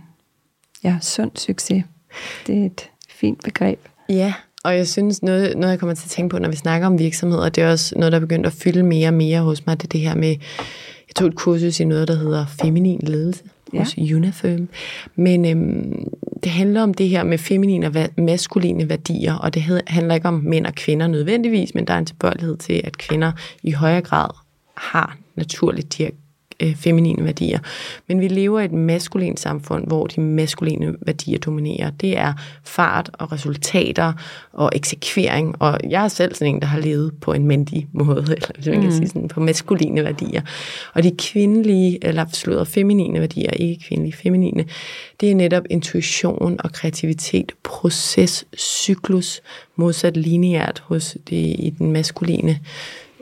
ja, sund succes, det er et fint begreb. Ja, og jeg synes, noget, noget jeg kommer til at tænke på, når vi snakker om virksomheder, det er også noget, der er begyndt at fylde mere og mere hos mig, det er det her med, jeg tog et kursus i noget, der hedder feminin ledelse Ja. hos Unifirm. Men øhm, det handler om det her med feminine og va- maskuline værdier, og det hed- handler ikke om mænd og kvinder nødvendigvis, men der er en tilbøjelighed til, at kvinder i højere grad har naturligt de her øh, feminine værdier. Men vi lever i et maskulint samfund, hvor de maskuline værdier dominerer. Det er fart og resultater og eksekvering, og jeg er selv sådan en, der har levet på en mandig måde, eller hvis man kan sige sådan, på maskuline værdier. Og de kvindelige, eller slået feminine værdier, ikke kvindelige, feminine, det er netop intuition og kreativitet, proces, cyklus, modsat lineært hos det i den maskuline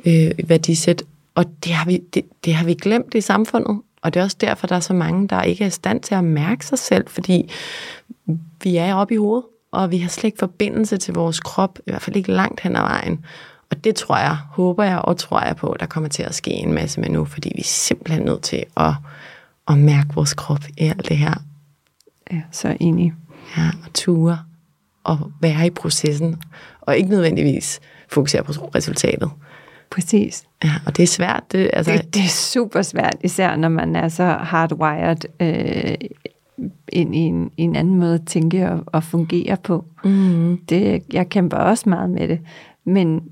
øh, værdisæt. Og det har, vi, det, det har vi glemt i samfundet. Og det er også derfor, der er så mange, der ikke er i stand til at mærke sig selv, fordi vi er oppe i hovedet, og vi har slet ikke forbindelse til vores krop, i hvert fald ikke langt hen ad vejen. Og det tror jeg, håber jeg og tror jeg på, der kommer til at ske en masse med nu, fordi vi er simpelthen nødt til at, at mærke vores krop i alt det her. Ja, så enig. Ja, og ture og være i processen, og ikke nødvendigvis fokusere på resultatet. Præcis. Ja, og det er svært. Det, altså, Det, det er super svært, især når man er så hardwired øh, ind i en, en anden måde at tænke og, og fungere på. mm, Det, jeg kæmper også meget med det. Men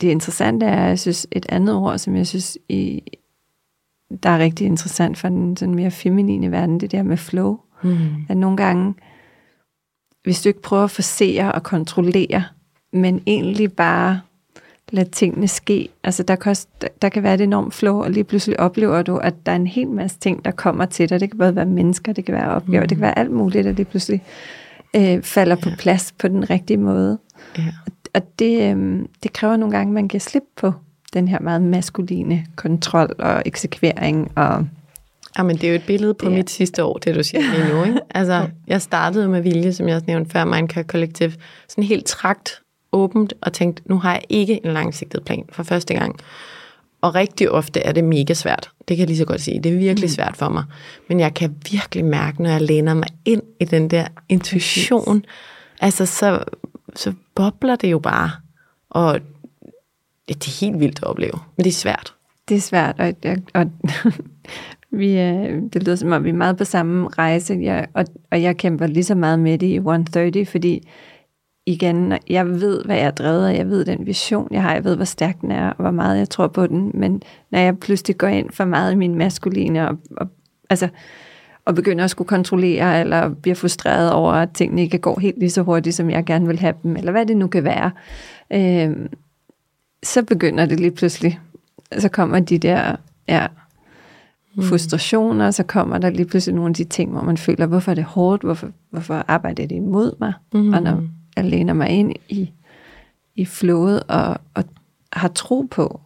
det interessante er, jeg synes, et andet ord, som jeg synes, i, der er rigtig interessant for den sådan mere feminine verden, det der med flow. mm, At nogle gange, hvis du ikke prøver at forsere og kontrollere, men egentlig bare lade tingene ske. Altså der kan, også, der, kan være et enormt flow, og lige pludselig oplever du, at der er en hel masse ting, der kommer til dig. Det kan både være mennesker, det kan være opgaver, mm. det kan være alt muligt, der lige pludselig øh, falder ja. på plads på den rigtige måde. ja. Og det, øh, det kræver nogle gange, at man kan slippe på den her meget maskuline kontrol og eksekvering. Og, Jamen, det er jo et billede på er- mit sidste år, det du siger lige nu. Ikke? Altså, jeg startede med vilje, som jeg også nævnte før, Mindcare Collective, sådan helt trakt åbent, og tænkte, nu har jeg ikke en langsigtet plan for første gang. Og rigtig ofte er det mega svært. Det kan jeg lige så godt sige. Det er virkelig svært for mig. Men jeg kan virkelig mærke, når jeg læner mig ind i den der intuition, altså så, så bobler det jo bare. Og det er helt vildt at opleve. Men det er svært. Det er svært, og, og, og vi, øh, det lyder som om, vi er meget på samme rejse, jeg, og, og jeg kæmper lige så meget med det i 130, fordi igen, jeg ved, hvad jeg er drevet af, jeg ved den vision, jeg har, jeg ved, hvor stærk den er, og hvor meget jeg tror på den, men når jeg pludselig går ind for meget i min maskuline, og, og, altså, og begynder at skulle kontrollere, eller bliver frustreret over, at tingene ikke går helt lige så hurtigt, som jeg gerne vil have dem, eller hvad det nu kan være, øh, så begynder det lige pludselig, så kommer de der, ja, frustrationer, så kommer der lige pludselig nogle af de ting, hvor man føler, hvorfor er det hårdt, hvorfor, hvorfor arbejder det imod mig, mm. og når jeg læner mig ind i, i flowet og, og har tro på,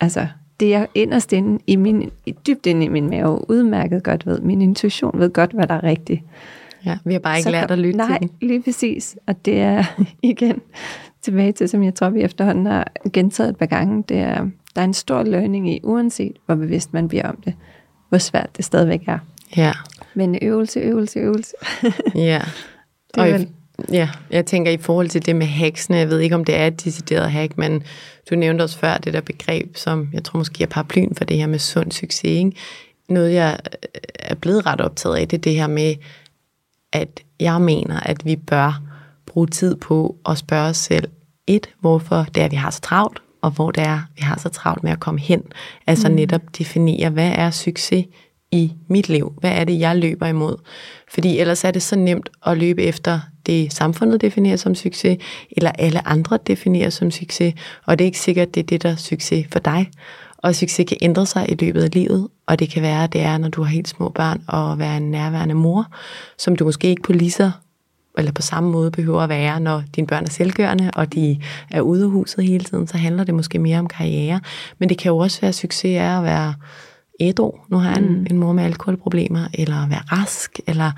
altså det jeg inderst inde i min, dybt inde i min mave udmærket godt ved, min intuition ved godt, hvad der er rigtigt, Ja, vi har bare ikke Så lært at lytte Nej, til den. lige præcis. Og det er igen tilbage til, som jeg tror, vi efterhånden har gentaget et par gange, det er, der er en stor learning i, uanset hvor bevidst man bliver om det, hvor svært det stadigvæk er. Ja, Men øvelse, øvelse, øvelse. ja. Det er Og vel- Ja, jeg tænker i forhold til det med hacksene, jeg ved ikke, om det er et decideret hack, men du nævnte også før det der begreb, som jeg tror måske er paraplyen for det her med sund succes. Ikke? Noget, jeg øh, er blevet ret optaget af, det er det her med, at jeg mener, at vi bør bruge tid på at spørge os selv, et, hvorfor det er, vi har så travlt, og hvor det er, vi har så travlt med at komme hen. Altså mm. netop definere, hvad er succes i mit liv? Hvad er det, jeg løber imod? Fordi ellers er det så nemt at løbe efter det, samfundet definerer som succes, eller alle andre definerer som succes, og det er ikke sikkert, det er det, der er succes for dig. Og succes kan ændre sig i løbet af livet, og det kan være, at det er, når du har helt små børn, og være en nærværende mor, som du måske ikke på lige så eller på samme måde behøver at være, når dine børn er selvgørende, og de er ude af huset hele tiden, så handler det måske mere om karriere. Men det kan jo også være succes af at være ædru. Nu har jeg en, en mor med alkoholproblemer, eller at være rask, eller...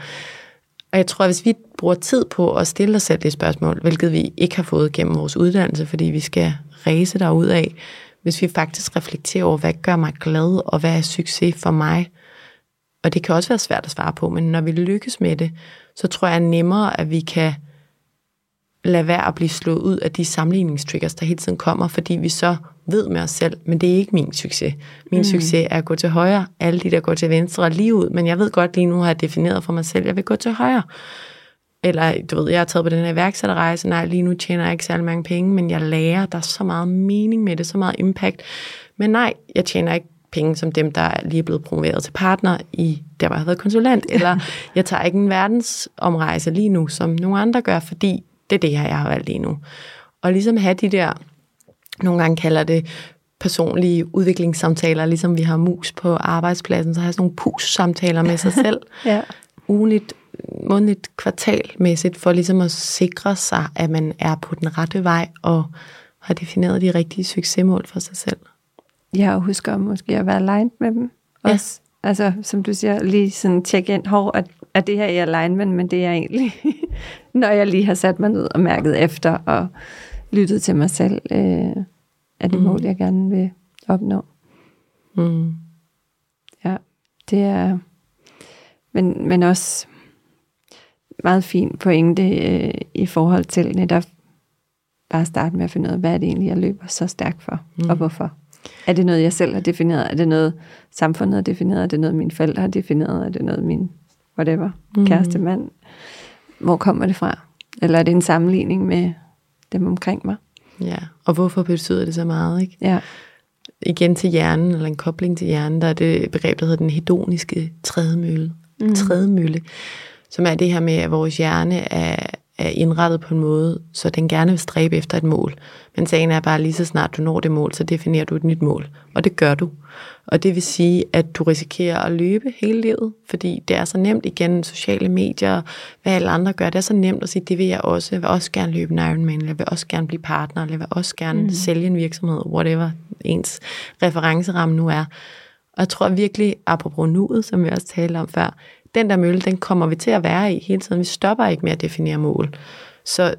Og jeg tror, at hvis vi bruger tid på at stille os selv det spørgsmål, hvilket vi ikke har fået gennem vores uddannelse, fordi vi skal ræse derud af, hvis vi faktisk reflekterer over, hvad gør mig glad, og hvad er succes for mig, og det kan også være svært at svare på, men når vi lykkes med det, så tror jeg nemmere, at vi kan lade være at blive slået ud af de sammenligningstriggers, der hele tiden kommer, fordi vi så ved med os selv, men det er ikke min succes. Min mm. succes er at gå til højre, alle de der går til venstre er lige ud, men jeg ved godt lige nu har jeg defineret for mig selv, at jeg vil gå til højre. Eller du ved, jeg har taget på den her iværksætterrejse, nej, lige nu tjener jeg ikke særlig mange penge, men jeg lærer, der er så meget mening med det, så meget impact. Men nej, jeg tjener ikke penge som dem, der er lige blevet promoveret til partner i der, hvor jeg har været konsulent. Eller jeg tager ikke en verdensomrejse lige nu, som nogle andre gør, fordi det er det her, jeg har valgt lige nu. Og ligesom have de der, nogle gange kalder det personlige udviklingssamtaler, ligesom vi har mus på arbejdspladsen, så har jeg sådan nogle pus-samtaler med sig selv. Ja. Ugenligt, månedligt, kvartalmæssigt, for ligesom at sikre sig, at man er på den rette vej, og har defineret de rigtige succesmål for sig selv. Ja, og husk om måske at være aligned med dem Ja. også. Altså, som du siger, lige sådan tjekke ind, hov, er, er det her i alignment, men det er egentlig, når jeg lige har sat mig ned og mærket efter, og lyttet til mig selv, øh, er det Mm. mål, jeg gerne vil opnå. Mm. Ja, det er, men, men også meget fin pointe øh, i forhold til netop bare starte med at finde ud af, hvad er det egentlig, jeg løber så stærkt for, mm. og hvorfor. Er det noget, jeg selv har defineret? Er det noget, samfundet har defineret? Er det noget, mine forældre har defineret? Er det noget, min whatever, Mm. kæreste mand? Hvor kommer det fra? Eller er det en sammenligning med dem omkring mig? Ja, og hvorfor betyder det så meget, ikke? Ja, igen til hjernen, eller en kobling til hjernen, der er det begreb, der hedder den hedoniske trædemølle. Mm. Trædemølle, som er det her med, at vores hjerne er, er indrettet på en måde, så den gerne vil stræbe efter et mål. Men sagen er bare, lige så snart du når det mål, så definerer du et nyt mål. Og det gør du. Og det vil sige, at du risikerer at løbe hele livet, fordi det er så nemt igen, sociale medier, hvad alle andre gør, det er så nemt at sige, det vil jeg også. Jeg vil også gerne løbe en Ironman, jeg vil også gerne blive partner, jeg vil også gerne mm. sælge en virksomhed, whatever ens referenceramme nu er. Og jeg tror virkelig, apropos nuet, som vi også talte om før, den der mølle, den kommer vi til at være i hele tiden. Vi stopper ikke med at definere mål. Så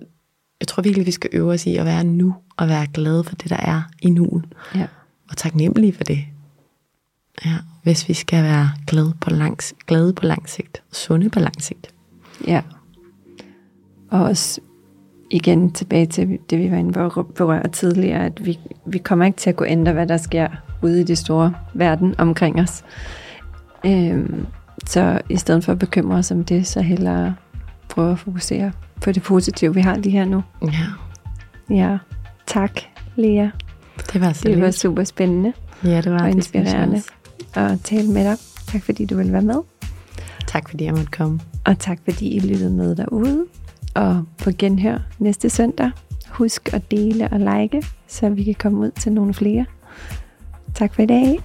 jeg tror virkelig, vi skal øve os i at være nu, og være glade for det, der er i nuet. ja. Og taknemmelige for det. Ja, hvis vi skal være glade på lang, glade på lang sigt, sunde på lang sigt. Ja. Og også igen tilbage til det, vi var inde på at berøre tidligere, at vi, vi kommer ikke til at kunne ændre, hvad der sker ude i det store verden omkring os. Øhm, så i stedet for at bekymre os om det, så hellere prøve at fokusere på det positive, vi har lige her nu. Ja, Ja, tak Lea. det var så Det var super spændende Ja, det var og det, inspirerende at tale med dig. Tak fordi du ville være med. Tak fordi jeg måtte komme. Og tak fordi I lyttede med derude. Og på genhør næste søndag. Husk at dele og like, så vi kan komme ud til nogle flere. Tak for i dag.